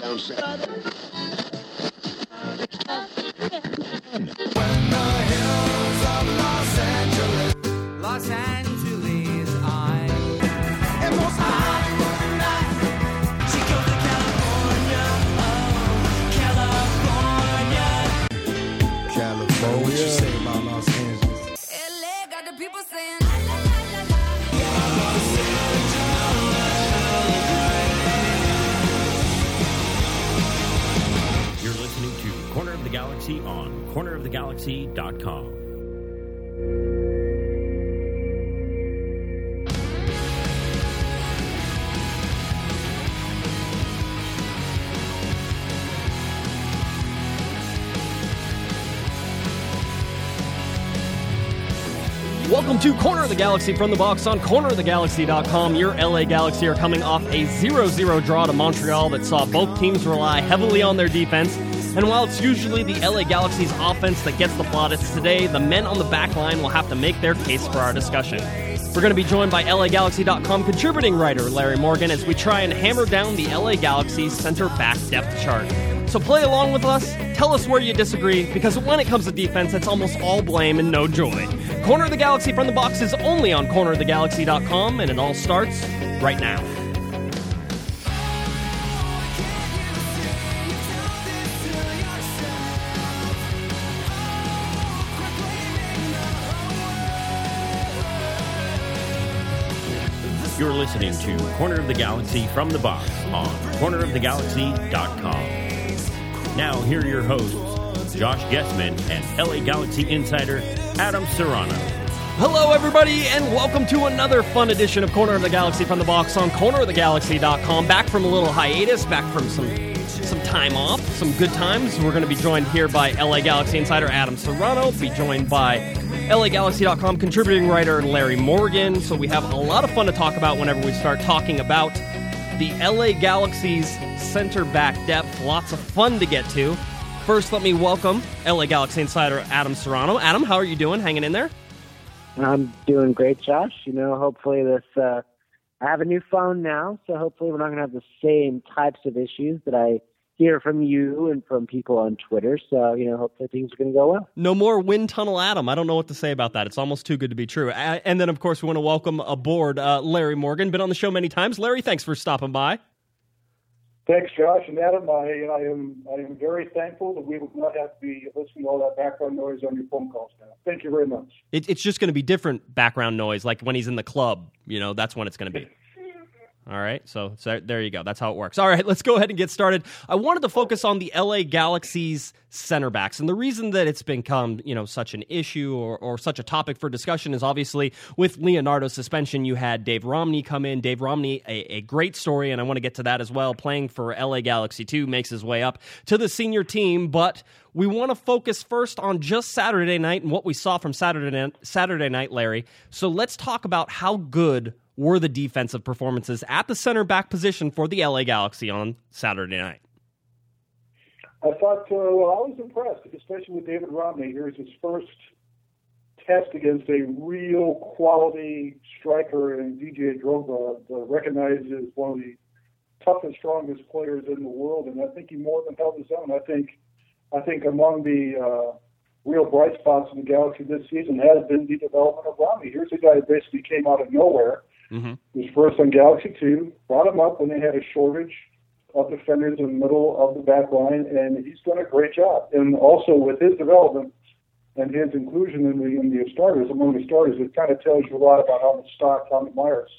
down south. Los Angeles, Galaxy on cornerofthegalaxy.com. Welcome to Corner of the Galaxy from the box on cornerofthegalaxy.com. Your LA Galaxy are coming off a 0 0 draw to Montreal that saw both teams rely heavily on their defense. And while it's usually the LA Galaxy's offense that gets the plaudits, today the men on the back line will have to make their case for our discussion. We're going to be joined by LAGalaxy.com contributing writer Larry Morgan as we try and hammer down the LA Galaxy's center back depth chart. So play along with us, tell us where you disagree, because when it comes to defense, it's almost all blame and no joy. Corner of the Galaxy from the box is only on cornerofthegalaxy.com, and it all starts right now. You're listening to Corner of the Galaxy from the box on cornerofthegalaxy.com. Now, here are your hosts, Josh Guesman and LA Galaxy insider Adam Serrano. Hello, everybody, and welcome to another fun edition of Corner of the Galaxy from the box on cornerofthegalaxy.com. Back from a little hiatus, back from some some time off, some good times. We're going to be joined here by LA Galaxy insider Adam Serrano, be joined by LAGalaxy.com contributing writer Larry Morgan. So we have a lot of fun to talk about whenever we start talking about the LA Galaxy's center back depth. Lots of fun to get to. First, let me welcome LA Galaxy insider Adam Serrano. Adam, how are you doing? Hanging in there? I'm doing great, Josh. You know, hopefully this. Uh, I have a new phone now, so hopefully we're not going to have the same types of issues that I hear from you and from people on Twitter. So you know, hopefully things are going to go well. No more wind tunnel Adam. I don't know what to say about that. It's almost too good to be true. And then, of course, we want to welcome aboard uh, Larry Morgan. Been on the show many times. Larry, thanks for stopping by. Thanks, Josh and Adam. I, I am I am very thankful that we will not have to be listening to all that background noise on your phone calls now. Thank you very much. It, it's just going to be different background noise, like when he's in the club. You know, that's when it's going to be. All right, so, so there you go. That's how it works. All right, let's go ahead and get started. I wanted to focus on the LA Galaxy's center backs, and the reason that it's become you know such an issue or, or such a topic for discussion is obviously with Leonardo's suspension. You had Dave Romney come in. Dave Romney, a, a great story, and I want to get to that as well. Playing for LA Galaxy two makes his way up to the senior team, but we want to focus first on just Saturday night and what we saw from Saturday Saturday night, Larry. So let's talk about how good were the defensive performances at the center back position for the LA Galaxy on Saturday night. I thought uh, well, I was impressed, especially with David Romney. Here's his first test against a real quality striker and DJ Drogba, uh, recognized as one of the toughest, strongest players in the world, and I think he more than held his own. I think I think among the uh, real bright spots in the Galaxy this season has been the development of Romney. Here's a guy that basically came out of nowhere. Mm-hmm. He was first on Galaxy 2, brought him up when they had a shortage of defenders in the middle of the back line, and he's done a great job. And also with his development and his inclusion in the, in the starters, among the starters, it kind of tells you a lot about how much stock Tommy Meyer's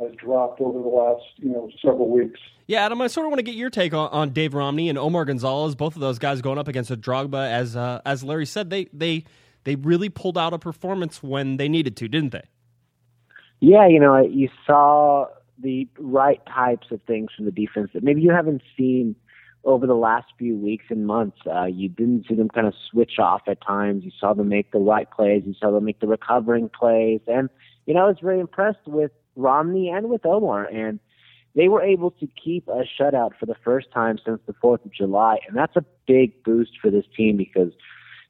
has dropped over the last, you know, several weeks. Yeah, Adam, I sort of want to get your take on, on Dave Romney and Omar Gonzalez. Both of those guys going up against a Drogba, as uh, as Larry said, they they they really pulled out a performance when they needed to, didn't they? Yeah, you know, you saw the right types of things from the defense that maybe you haven't seen over the last few weeks and months. Uh, you didn't see them kind of switch off at times. You saw them make the right plays. You saw them make the recovering plays. And, you know, I was very impressed with Romney and with Omar. And they were able to keep a shutout for the first time since the 4th of July. And that's a big boost for this team because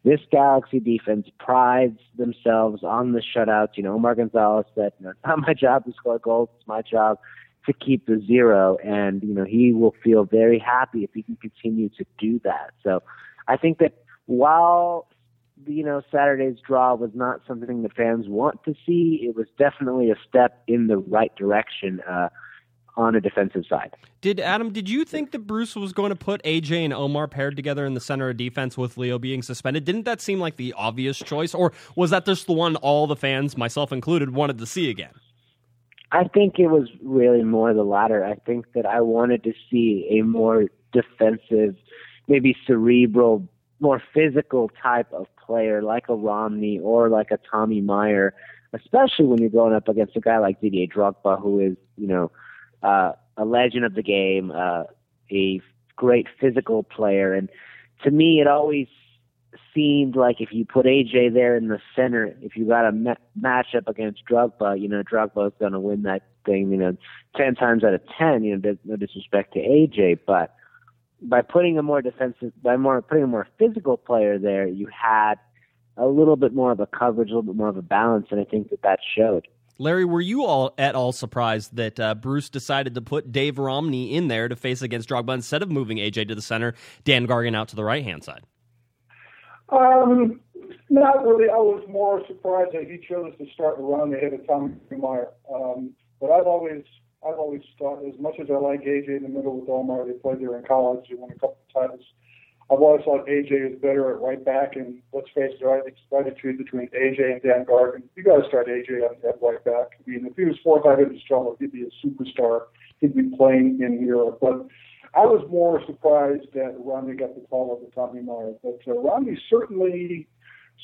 this Galaxy defense prides themselves on the shutouts. You know, Omar Gonzalez said, you know, it's not my job to score goals, it's my job to keep the zero, and you know he will feel very happy if he can continue to do that. So I think that while you know Saturday's draw was not something the fans want to see, it was definitely a step in the right direction. Uh, on a defensive side. Did Adam? Did you think that Bruce was going to put AJ and Omar paired together in the center of defense with Leo being suspended? Didn't that seem like the obvious choice, or was that just the one all the fans, myself included, wanted to see again? I think it was really more the latter. I think that I wanted to see a more defensive, maybe cerebral, more physical type of player like a Romney or like a Tommy Meyer, especially when you're going up against a guy like Didier Drogba, who is, you know, uh, a legend of the game, uh, a great physical player. And to me, it always seemed like if you put AJ there in the center, if you got a ma- matchup against Drogba, you know, Drogba's going to win that thing, you know, 10 times out of 10, you know, no disrespect to AJ, but by putting a more defensive, by more putting a more physical player there, you had a little bit more of a coverage, a little bit more of a balance, and I think that that showed. Larry, were you all at all surprised that uh, Bruce decided to put Dave Romney in there to face against Drogba instead of moving AJ to the center, Dan Gargan out to the right hand side? Um, not really. I was more surprised that he chose to start around ahead of Tommy Meyer. Um, but I've always, I've always thought, as much as I like AJ in the middle with Omar, they played there in college, they won a couple of titles. I've always thought AJ is better at right back, and let's face it, I think it's to choose between AJ and Dan Gargan. You got to start AJ at right back. I mean, if he was four or five inches taller, he'd be a superstar. He'd be playing in Europe. But I was more surprised that Romney got the call over Tommy Meyer. But uh, Romney certainly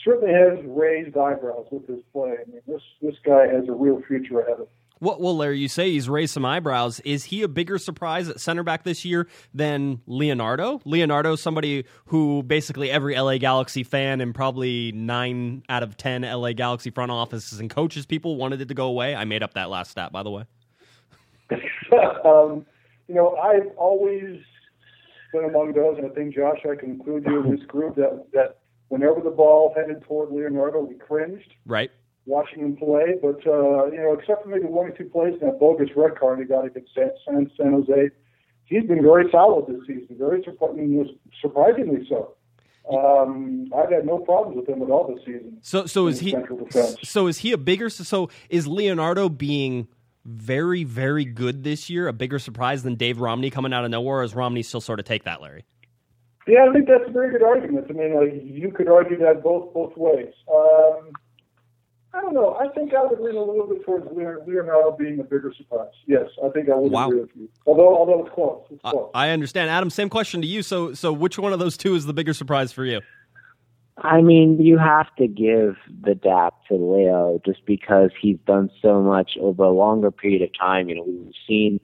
certainly has raised eyebrows with his play. I mean, this this guy has a real future ahead of him. Well, will Larry, you say he's raised some eyebrows. Is he a bigger surprise at center back this year than Leonardo? Leonardo, somebody who basically every LA Galaxy fan and probably nine out of ten LA Galaxy front offices and coaches people wanted it to go away. I made up that last stat, by the way. um, you know, I've always been among those, and I think Josh, I can include you in this group that that whenever the ball headed toward Leonardo, we cringed. Right watching him play. But uh, you know, except for maybe one or two plays in that bogus red card he got against San, San, San Jose, he's been very solid this season. Very surprisingly so. Um, I've had no problems with him at all this season. So, so is he? So is he a bigger? So is Leonardo being very, very good this year a bigger surprise than Dave Romney coming out of nowhere? Or is Romney still sort of take that, Larry? Yeah, I think that's a very good argument. I mean, like, you could argue that both both ways. Um, I don't know. I think I would lean a little bit towards Leonardo being a bigger surprise. Yes, I think I would wow. agree with you. Although, although it's close. It's close. I understand, Adam. Same question to you. So, so which one of those two is the bigger surprise for you? I mean, you have to give the dap to Leo just because he's done so much over a longer period of time. You know, we've seen,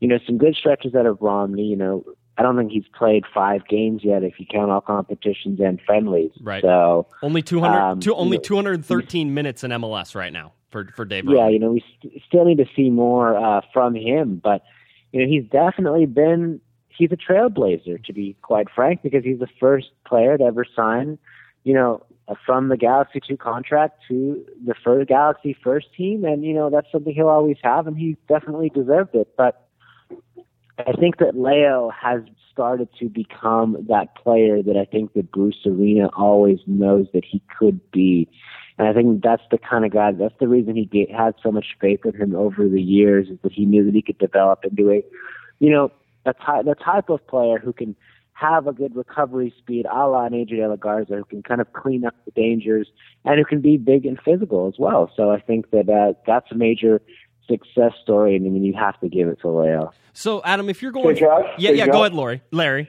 you know, some good stretches out of Romney. You know, I don't think he's played five games yet if you count all competitions and friendlies. Right. So only 200, um, two, only know, 213 minutes in MLS right now for for Dave. Yeah, you know we st- still need to see more uh, from him, but you know he's definitely been he's a trailblazer to be quite frank because he's the first player to ever sign, you know, from the Galaxy two contract to the first Galaxy first team, and you know that's something he'll always have, and he definitely deserved it, but I think that Leo has started to become that player that I think that Bruce Arena always knows that he could be. And I think that's the kind of guy, that's the reason he get, had so much faith in him over the years is that he knew that he could develop into a, you know, a ty- the type of player who can have a good recovery speed a la AJ De La Garza, who can kind of clean up the dangers and who can be big and physical as well. So I think that uh, that's a major success story, and I mean, you have to give it to Leo. So, Adam, if you're going, hey, Josh, yeah, hey, yeah, Josh. go ahead, Lori, Larry.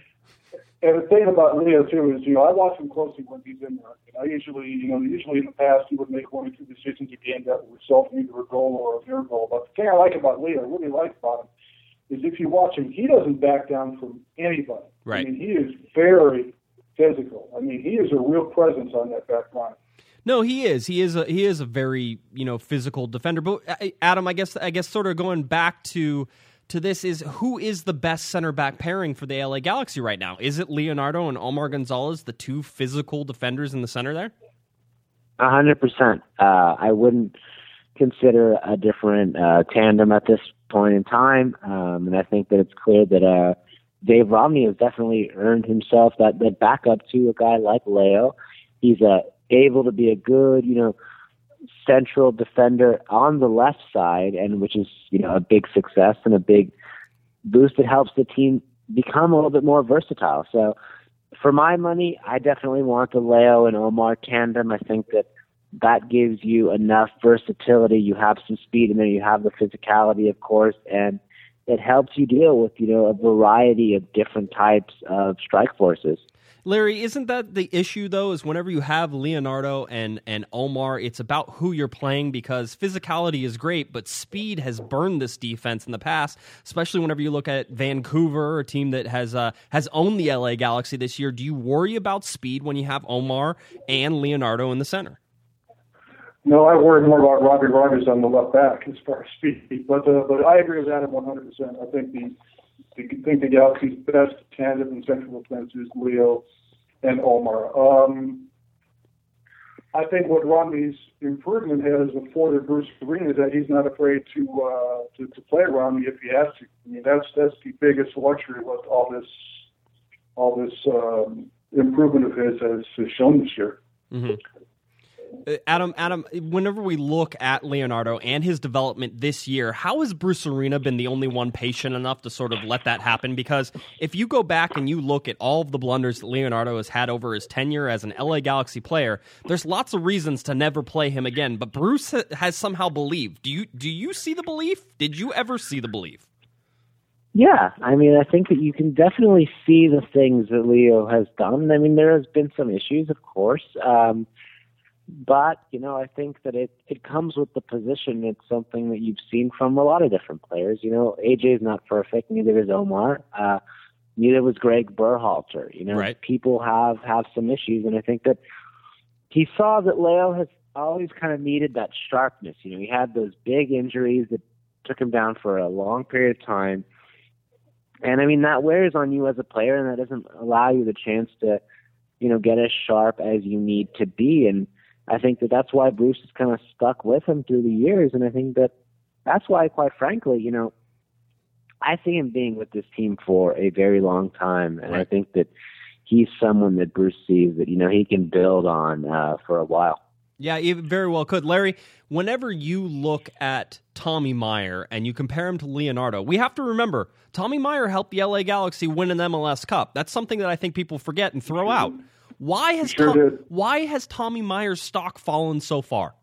And the thing about Leo too is, you know, I watch him closely when he's in there. And I usually, you know, usually in the past he would make one or two decisions a game that would result in either a goal or a near goal. But the thing I like about Leo, I really like about him, is if you watch him, he doesn't back down from anybody. Right. I mean, he is very physical. I mean, he is a real presence on that back line. No, he is. He is a he is a very you know physical defender. But uh, Adam, I guess I guess sort of going back to to this is who is the best center back pairing for the LA Galaxy right now? Is it Leonardo and Omar Gonzalez, the two physical defenders in the center there? A hundred percent. Uh, I wouldn't consider a different uh, tandem at this point in time, um, and I think that it's clear that uh, Dave Romney has definitely earned himself that that backup to a guy like Leo. He's uh, able to be a good, you know, central defender on the left side, and which is you know a big success and a big boost that helps the team become a little bit more versatile. So, for my money, I definitely want the Leo and Omar tandem. I think that that gives you enough versatility. You have some speed, and then you have the physicality, of course, and it helps you deal with you know a variety of different types of strike forces. Larry, isn't that the issue though? Is whenever you have Leonardo and and Omar, it's about who you're playing because physicality is great, but speed has burned this defense in the past. Especially whenever you look at Vancouver, a team that has uh, has owned the LA Galaxy this year. Do you worry about speed when you have Omar and Leonardo in the center? No, I worry more about Robbie Rogers on the left back as far as speed. But uh, but I agree with Adam 100. percent I think the think the Galaxy's best tandem in central defense is Leo and Omar. Um, I think what Romney's improvement has afforded Bruce Arena is that he's not afraid to, uh, to to play Romney if he has to. I mean, that's that's the biggest luxury what all this all this um, improvement of his has, has shown this year. Mm-hmm. Uh, Adam, Adam, whenever we look at Leonardo and his development this year, how has Bruce Arena been the only one patient enough to sort of let that happen? Because if you go back and you look at all of the blunders that Leonardo has had over his tenure as an LA Galaxy player, there's lots of reasons to never play him again. But Bruce has somehow believed. Do you do you see the belief? Did you ever see the belief? Yeah, I mean, I think that you can definitely see the things that Leo has done. I mean, there has been some issues, of course. Um, but you know, I think that it it comes with the position. It's something that you've seen from a lot of different players. You know, AJ is not perfect. Neither is Omar. Uh, neither was Greg Berhalter. You know, right. people have have some issues, and I think that he saw that Leo has always kind of needed that sharpness. You know, he had those big injuries that took him down for a long period of time. And I mean that wears on you as a player and that doesn't allow you the chance to, you know, get as sharp as you need to be. And I think that that's why Bruce has kind of stuck with him through the years, and I think that that's why, quite frankly, you know, I see him being with this team for a very long time, and right. I think that he's someone that Bruce sees that you know he can build on uh, for a while. Yeah, very well could. Larry, whenever you look at Tommy Meyer and you compare him to Leonardo, we have to remember Tommy Meyer helped the LA Galaxy win an MLS Cup. That's something that I think people forget and throw out. Why has sure Tom, why has Tommy Meyer's stock fallen so far?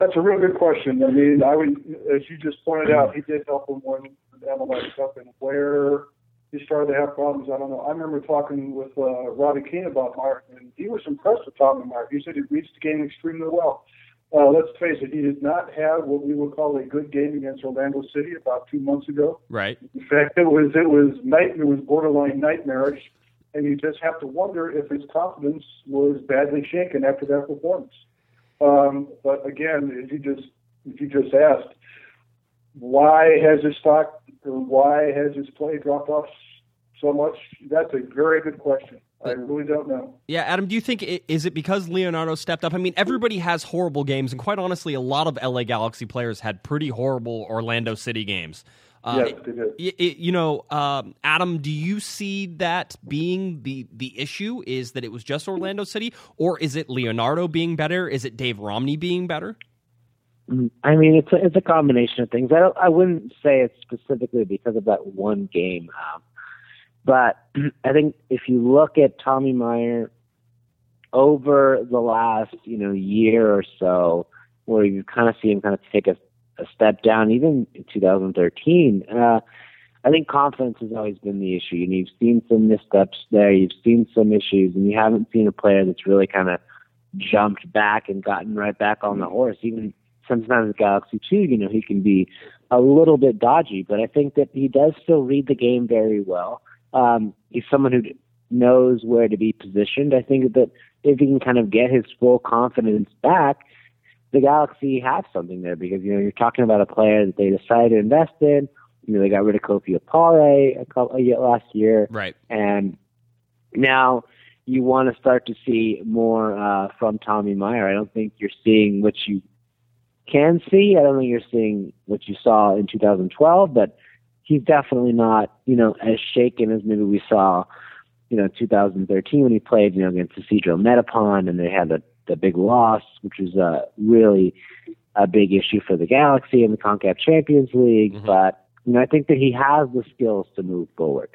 That's a real good question. I mean, I would, as you just pointed out, he did help him win the MLS Cup, and where he started to have problems, I don't know. I remember talking with uh, Robbie Keane about Meyer, and he was impressed with Tommy Meyer. He said he reads the game extremely well. Uh, let's face it, he did not have what we would call a good game against Orlando City about two months ago. Right. In fact, it was it was night it was borderline nightmarish and you just have to wonder if his confidence was badly shaken after that performance. Um, but again, as you just as you just asked, why has his stock or why has his play dropped off so much? That's a very good question. I really don't know. Yeah, Adam, do you think it, is it because Leonardo stepped up? I mean, everybody has horrible games, and quite honestly, a lot of LA Galaxy players had pretty horrible Orlando City games. Uh, yes, they did. It, it, you know, um, Adam, do you see that being the the issue? Is that it was just Orlando City, or is it Leonardo being better? Is it Dave Romney being better? Mm, I mean, it's a, it's a combination of things. I I wouldn't say it's specifically because of that one game, um, but I think if you look at Tommy Meyer over the last you know year or so, where you kind of see him kind of take a a step down, even in 2013. Uh, I think confidence has always been the issue. And you've seen some missteps there. You've seen some issues, and you haven't seen a player that's really kind of jumped back and gotten right back on the horse. Even sometimes with Galaxy too, you know, he can be a little bit dodgy, but I think that he does still read the game very well. Um, he's someone who knows where to be positioned. I think that if he can kind of get his full confidence back, the Galaxy have something there because you know you're talking about a player that they decided to invest in. You know they got rid of Kofi Opare a couple a last year, right? And now you want to start to see more uh, from Tommy Meyer. I don't think you're seeing what you can see. I don't think you're seeing what you saw in 2012, but he's definitely not, you know, as shaken as maybe we saw, you know, 2013 when he played, you know, against Isidro Metapán and they had the, the big loss, which was uh, really a big issue for the Galaxy and the CONCACAF Champions League. Mhm. But, you know, I think that he has the skills to move forward.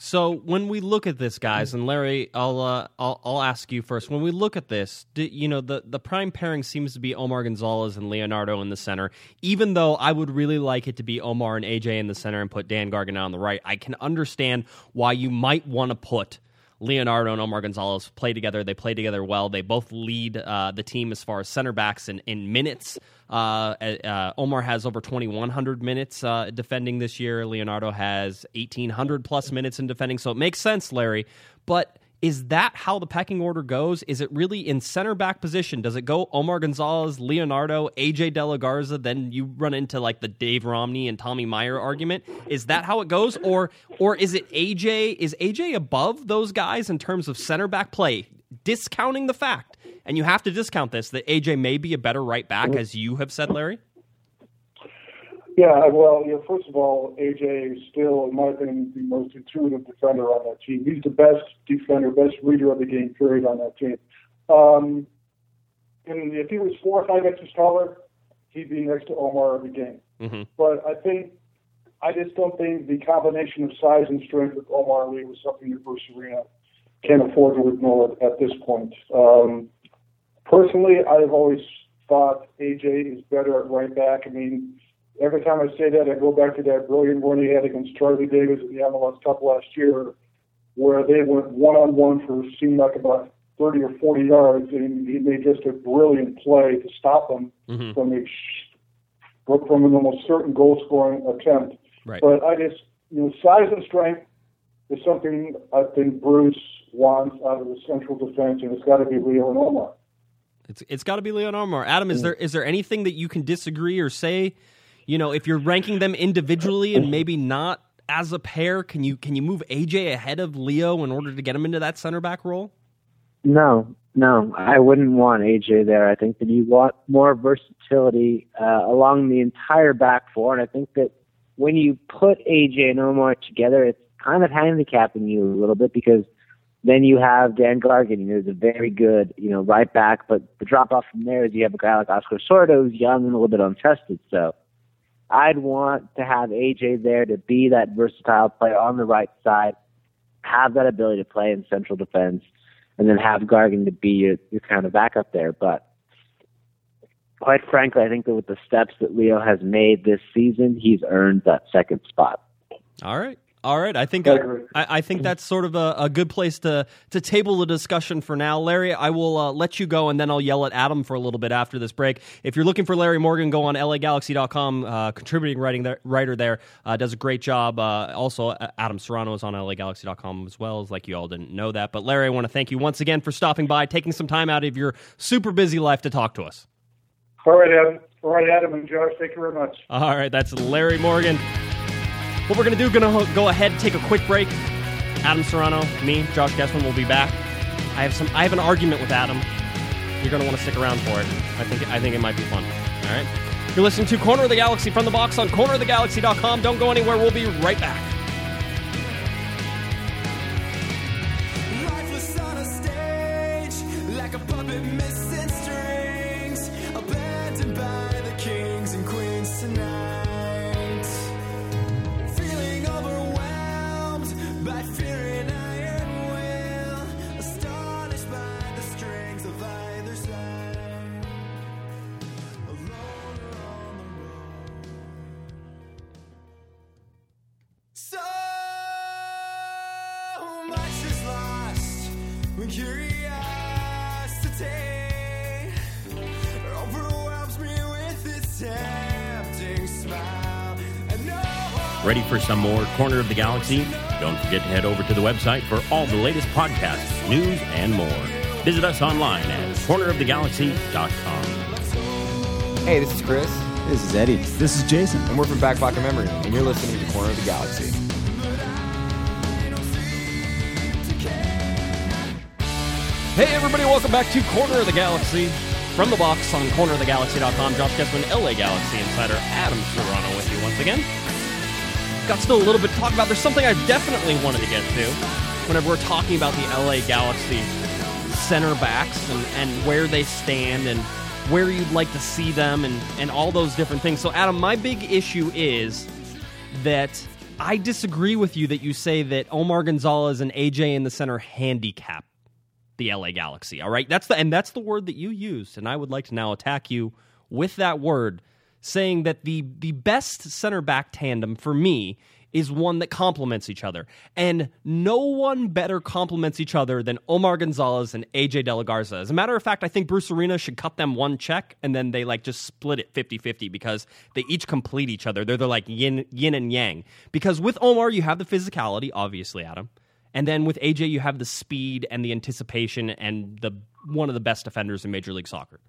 So when we look at this, guys, and Larry, I'll uh, I'll, I'll ask you first. When we look at this, do, you know the the prime pairing seems to be Omar Gonzalez and Leonardo in the center. Even though I would really like it to be Omar and AJ in the center and put Dan Gargan on the right, I can understand why you might want to put Leonardo and Omar Gonzalez play together. They play together well. They both lead uh, the team as far as center backs in, in minutes. Uh, uh, Omar has over 2,100 minutes uh, defending this year. Leonardo has 1,800 plus minutes in defending. So it makes sense, Larry. But is that how the pecking order goes? Is it really in center back position? Does it go Omar Gonzalez, Leonardo, AJ De La Garza? Then you run into like the Dave Romney and Tommy Meyer argument. Is that how it goes, or or is it AJ? Is AJ above those guys in terms of center back play? Discounting the fact, and you have to discount this that AJ may be a better right back, as you have said, Larry. Yeah, well, you know, first of all, AJ is still, in my opinion, the most intuitive defender on that team. He's the best defender, best reader of the game, period, on that team. Um, and if he was four or five inches taller, he'd be next to Omar every game. Mm-hmm. But I think, I just don't think the combination of size and strength with Omar Lee was something that Bruce Arena can afford to ignore at this point. Um, personally, I've always thought AJ is better at right back. I mean, every time I say that, I go back to that brilliant run he had against Charlie Davies in the MLS Cup last year, where they went one on one for seemed like about 30 or 40 yards, and he made just a brilliant play to stop them Mm-hmm. from a from an almost certain goal scoring attempt. Right. But I just, you know, size and strength is something I think Bruce wants out of the central defense, and it's got to be Leo and Omar. It's it's got to be Leon Omar. Adam, is there is there anything that you can disagree or say? You know, if you're ranking them individually and maybe not as a pair, can you can you move AJ ahead of Leo in order to get him into that center back role? No, no, I wouldn't want AJ there. I think that you want more versatility uh, along the entire back four, and I think that when you put AJ and Omar together, it's kind of handicapping you a little bit because then you have Dan Gargan, who's a very good, you know, right back, but the drop off from there is you have a guy like Oscar Sordo who's young and a little bit untested. So I'd want to have AJ there to be that versatile player on the right side, have that ability to play in central defense, and then have Gargan to be your, your kind of backup there. But quite frankly, I think that with the steps that Leo has made this season, he's earned that second spot. All right. All right, I think I I, agree. I, I think that's sort of a, a good place to to table the discussion for now. Larry, I will uh, let you go, and then I'll yell at Adam for a little bit after this break. If you're looking for Larry Morgan, go on LAGalaxy.com. Uh, contributing writing there, writer there uh, does a great job. Uh, also, Adam Serrano is on LAGalaxy.com as well. As like you all didn't know that, but Larry, I want to thank you once again for stopping by, taking some time out of your super busy life to talk to us. All right, Adam. All right, Adam and Josh, thank you very much. All right, that's Larry Morgan. What we're to do, to go ahead, take a quick break. Adam Serrano, me, Josh Guesman will be back. I have some. I have an argument with Adam. You're to want to stick around for it. I think. I think it might be fun. All right. You're listening to Corner of the Galaxy from the box on cornerofthegalaxy.com. Don't go anywhere. We'll be right back. Lifeless on a stage, like a puppet missing Ready for some more Corner of the Galaxy? Don't forget to head over to the website for all the latest podcasts, news, and more. Visit us online at cornerofthegalaxy.com. Hey, this is Chris, This is Eddie. This is Jason. and we're from Back Pocket Memory, and you're listening to Corner of the Galaxy. Hey, everybody, welcome back to Corner of the Galaxy. From the box on cornerofthegalaxy.com, Josh Guesman, LA Galaxy insider Adam Serrano with you once again. Got still a little bit to talk about. There's something I definitely wanted to get to whenever we're talking about the LA Galaxy center backs and, and where they stand and where you'd like to see them and, and all those different things. So, Adam, my big issue is that I disagree with you that you say that Omar Gonzalez and AJ in the center handicap the LA Galaxy. All right, that's the and that's the word that you used, and I would like to now attack you with that word, saying that the the best center back tandem for me is one that complements each other, and no one better complements each other than Omar Gonzalez and AJ De La Garza. As a matter of fact, I think Bruce Arena should cut them one check and then they like just split it 50-50 because they each complete each other. They're, they're like yin yin and yang. Because with Omar, you have the physicality, obviously, Adam. And then with AJ, you have the speed and the anticipation and the one of the best defenders in Major League Soccer.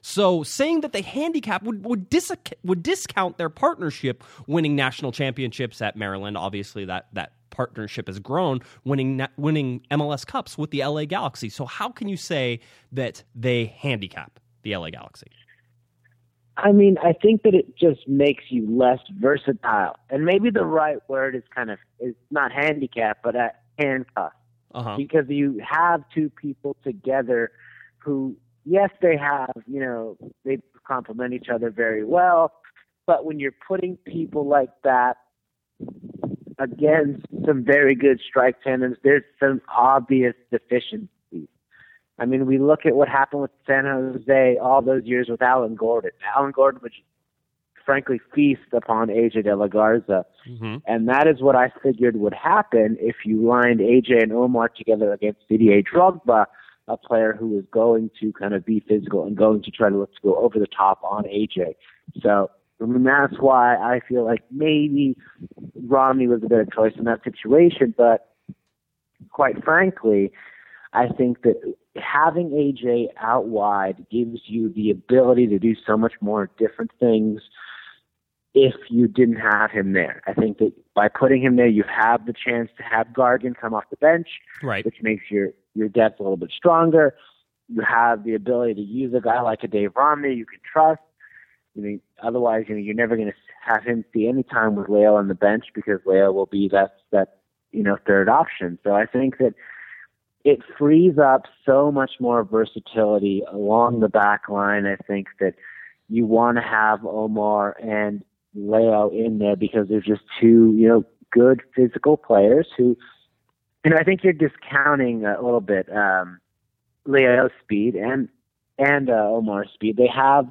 So saying that they handicap would would, dis- would discount their partnership winning national championships at Maryland. Obviously, that that partnership has grown, winning winning MLS Cups with the LA Galaxy. So how can you say that they handicap the LA Galaxy? I mean, I think that it just makes you less versatile, and maybe the right word is kind of is not handicap, but handcuff, Uh-huh. because you have two people together who, yes, they have, you know, they complement each other very well, but when you're putting people like that against some very good strike tandems, there's some obvious deficiencies. I mean, we look at what happened with San Jose all those years with Alan Gordon. Alan Gordon would frankly feast upon AJ De La Garza. Mhm. And that is what I figured would happen if you lined AJ and Omar together against Didier Drogba, a player who is going to kind of be physical and going to try to look to go over the top on AJ. So I mean, that's why I feel like maybe Romney was a better choice in that situation. But quite frankly, I think that having AJ out wide gives you the ability to do so much more different things if you didn't have him there. I think that by putting him there, you have the chance to have Gargan come off the bench, Right. which makes your, your depth a little bit stronger. You have the ability to use a guy like a Dave Romney you can trust. I mean, otherwise, you know, you're never going to have him see any time with Leo on the bench because Leo will be that that you know third option. So I think that it frees up so much more versatility along the back line. I think that you want to have Omar and Leo in there because they're just two, you know, good physical players who, you know, I think you're discounting a little bit um, Leo's speed and and uh, Omar's speed. They have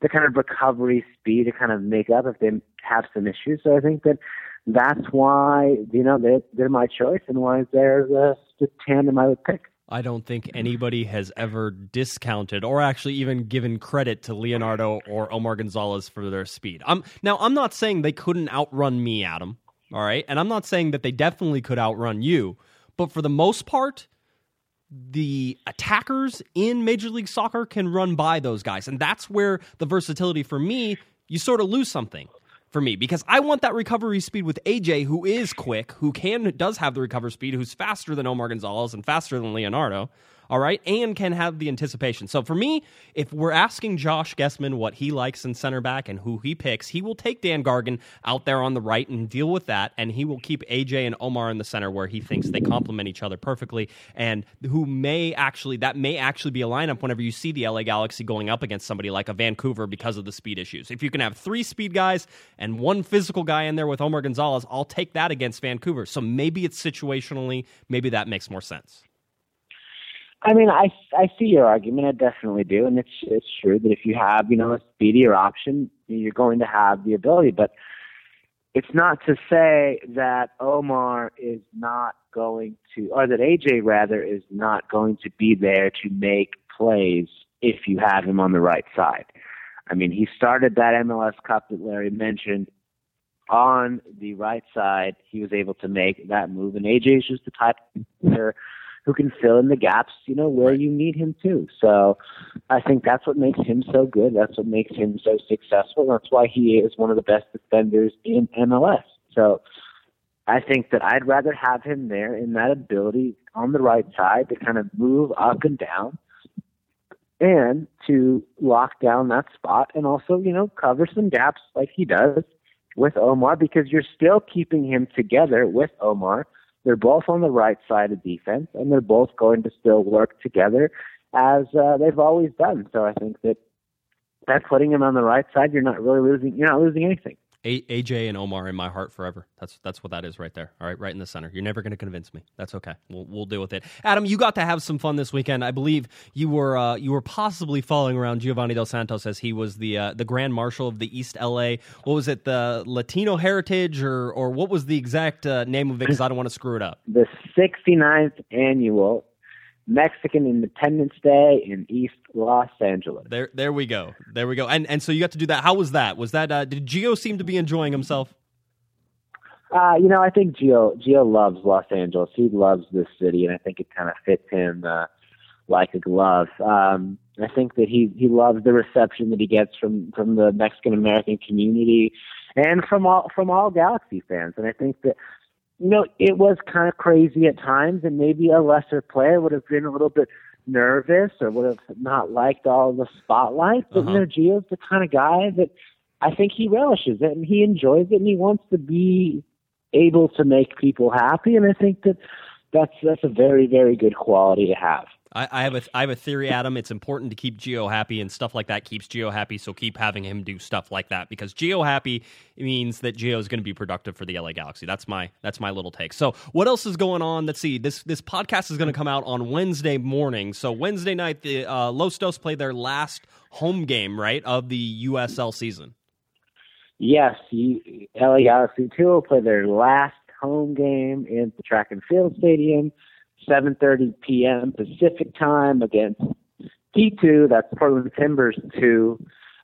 the kind of recovery speed to kind of make up if they have some issues. So I think that that's why you know they're, they're my choice and why they're the, the tandem I would pick. I don't think anybody has ever discounted or actually even given credit to Leonardo or Omar Gonzalez for their speed. I'm now I'm not saying they couldn't outrun me, Adam. All right, and I'm not saying that they definitely could outrun you, but for the most part, the attackers in Major League Soccer can run by those guys, and that's where the versatility for me you sort of lose something for me because I want that recovery speed with AJ, who is quick, who can does have the recovery speed, who's faster than Omar Gonzalez and faster than Leonardo. All right, and can have the anticipation. So for me, if we're asking Josh Guesman what he likes in center back and who he picks, he will take Dan Gargan out there on the right and deal with that, and he will keep AJ and Omar in the center where he thinks they complement each other perfectly, and who may actually that may actually be a lineup whenever you see the LA Galaxy going up against somebody like a Vancouver because of the speed issues. If you can have three speed guys and one physical guy in there with Omar Gonzalez, I'll take that against Vancouver. So maybe it's situationally, maybe that makes more sense. I mean, I I see your argument. I definitely do, and it's it's true that if you have you know a speedier option, you're going to have the ability. But it's not to say that Omar is not going to, or that AJ rather is not going to be there to make plays if you have him on the right side. I mean, he started that MLS Cup that Larry mentioned on the right side. He was able to make that move, and AJ is just the type of player who can fill in the gaps, you know, where you need him to. So I think that's what makes him so good. That's what makes him so successful. That's why he is one of the best defenders in MLS. So I think that I'd rather have him there in that ability on the right side to kind of move up and down and to lock down that spot and also, you know, cover some gaps like he does with Omar because you're still keeping him together with Omar. They're both on the right side of defense and they're both going to still work together as uh, they've always done. So I think that by putting him on the right side, you're not really losing. You're not losing anything. A- AJ and Omar in my heart forever. That's that's what that is right there. All right, right in the center. You're never going to convince me. That's okay. We'll we'll deal with it. Adam, you got to have some fun this weekend. I believe you were uh, you were possibly following around Giovanni Dos Santos as he was the uh, the Grand Marshal of the East LA. What was it? The Latino Heritage or or what was the exact uh, name of it? Because I don't want to screw it up. The 69th annual Mexican Independence Day in East Los Angeles. There there we go. There we go. And and so you got to do that. How was that? Was that uh, did Gio seem to be enjoying himself? Uh, you know, I think Gio Gio loves Los Angeles. He loves this city, and I think it kind of fits him uh, like a glove. Um, I think that he he loves the reception that he gets from from the Mexican American community and from all from all Galaxy fans. And I think that you know it was kind of crazy at times, and maybe a lesser player would have been a little bit nervous or would have not liked all the spotlight. But Uh-huh. you know, Gio's the kind of guy that I think he relishes it and he enjoys it, and he wants to be able to make people happy. And I think that that's that's a very very good quality to have. I, I have a I have a theory, Adam. It's important to keep Gio happy, and stuff like that keeps Gio happy. So keep having him do stuff like that because Gio happy means that Gio is going to be productive for the LA Galaxy. That's my that's my little take. So what else is going on? Let's see. This this podcast is going to come out on Wednesday morning. So Wednesday night, the uh, Los Dos play their last home game, right, of the USL season. Yes, LA Galaxy 2 will play their last home game in the track and field stadium, 7:30 p.m. Pacific time against T2. That's Portland Timbers 2.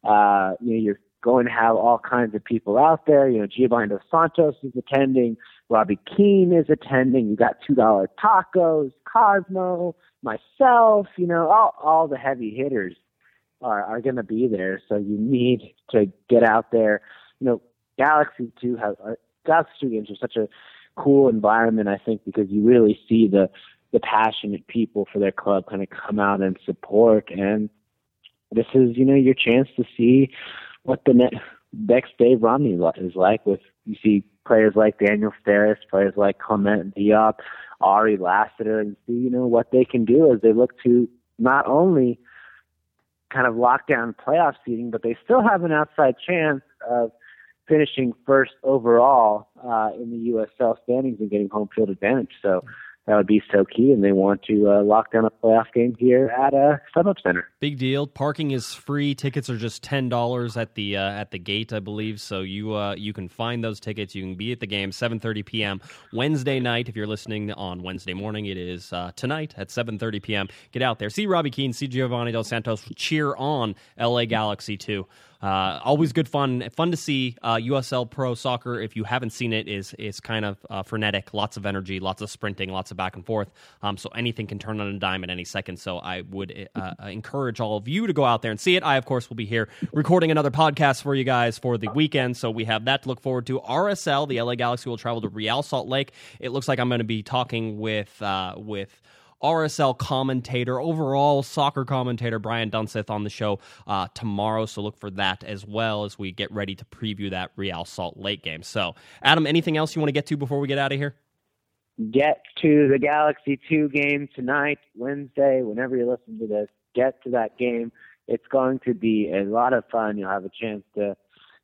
Uh, you know, you're going to have all kinds of people out there. You know, Giovanni Dos Santos is attending. Robbie Keane is attending. You got two dollar tacos, Cosmo, myself. You know, all all the heavy hitters are are going to be there. So you need to get out there. You know, Galaxy Two has uh, Galaxy Two games are such a cool environment. I think because you really see the the passionate people for their club kind of come out and support. And this is you know your chance to see what the ne- next Dave Romney is like. With you see players like Daniel Steres, players like Clement Diop, Ari Lassiter, and see you know what they can do as they look to not only kind of lock down playoff seeding, but they still have an outside chance of finishing first overall uh, in the USL standings and getting home field advantage. So that would be so key, and they want to uh, lock down a playoff game here at uh, StubHub Center. Big deal. Parking is free. Tickets are just ten dollars at the uh, at the gate, I believe. So you uh, you can find those tickets. You can be at the game seven thirty p.m. Wednesday night. If you're listening on Wednesday morning, it is uh, tonight at seven thirty p.m. Get out there, see Robbie Keane, see Giovanni Dos Santos, cheer on LA Galaxy too. Uh, always good fun, fun to see. Uh, USL Pro Soccer, if you haven't seen it, is is kind of uh, frenetic. Lots of energy, lots of sprinting, lots of back and forth. Um, so anything can turn on a dime at any second. So I would uh, encourage all of you to go out there and see it. I, of course, will be here recording another podcast for you guys for the weekend. So we have that to look forward to. RSL, the LA Galaxy will travel to Real Salt Lake. It looks like I'm going to be talking with uh, with. RSL commentator, overall soccer commentator Brian Dunseth on the show uh, tomorrow. So look for that as well as we get ready to preview that Real Salt Lake game. So, Adam, anything else you want to get to before we get out of here? Get to the Galaxy 2 game tonight, Wednesday, whenever you listen to this. Get to that game. It's going to be a lot of fun. You'll have a chance to,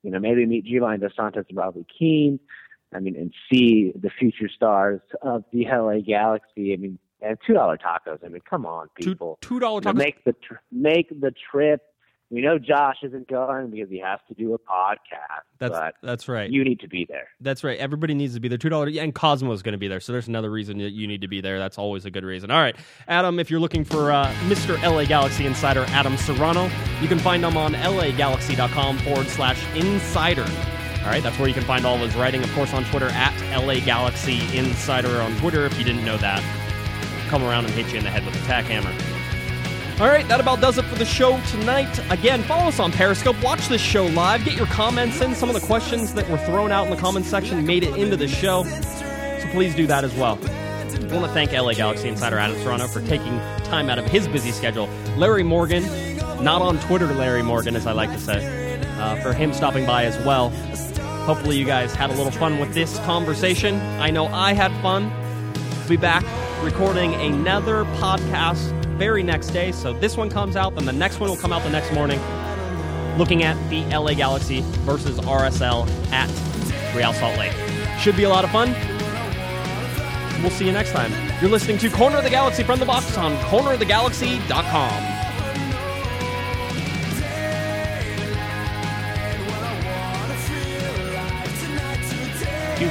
you know, maybe meet Giovanni Dos Santos and Robbie Keane. I mean, and see the future stars of the LA Galaxy. I mean, and two dollar tacos. I mean, come on, people. Two dollar You know, tacos. make the tr- make the trip. We know Josh isn't going because he has to do a podcast. That's that's right. you need to be there. That's right. Everybody needs to be there. Two dollars, and Cosmo is going to be there. So there's another reason that you need to be there. That's always a good reason. All right, Adam. If you're looking for uh, Mr. LA Galaxy Insider Adam Serrano, you can find him on lagalaxy.com forward slash insider. All right, that's where you can find all of his writing. Of course, on Twitter at LA Galaxy Insider on Twitter. If you didn't know that, come around and hit you in the head with a tack hammer. All right, that about does it for the show tonight. Again, follow us on Periscope. Watch this show live. Get your comments in. Some of the questions that were thrown out in the comments section made it into the show. So please do that as well. I want to thank LA Galaxy insider Adam Serrano for taking time out of his busy schedule. Larry Morgan, not on Twitter, Larry Morgan, as I like to say, uh, for him stopping by as well. Hopefully, you guys had a little fun with this conversation. I know I had fun. We'll be back recording another podcast very next day. So this one comes out, then the next one will come out the next morning. Looking at the LA Galaxy versus RSL at Real Salt Lake. Should be a lot of fun. We'll see you next time. You're listening to Corner of the Galaxy from the box on cornerofthegalaxy.com.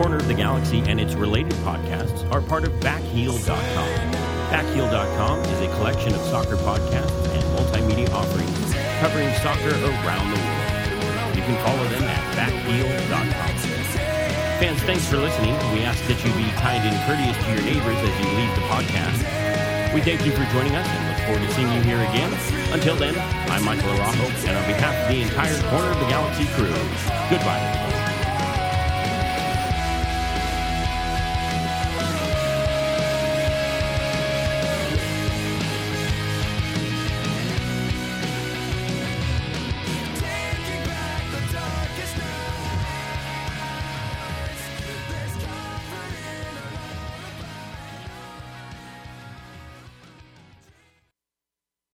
Corner of the Galaxy and its related podcasts are part of Backheel.com. Backheel.com is a collection of soccer podcasts and multimedia offerings covering soccer around the world. You can follow them at Backheel.com. Fans, thanks for listening. We ask that you be kind and courteous to your neighbors as you leave the podcast. We thank you for joining us and look forward to seeing you here again. Until then, I'm Michael Araujo, and on behalf of the entire Corner of the Galaxy crew, goodbye.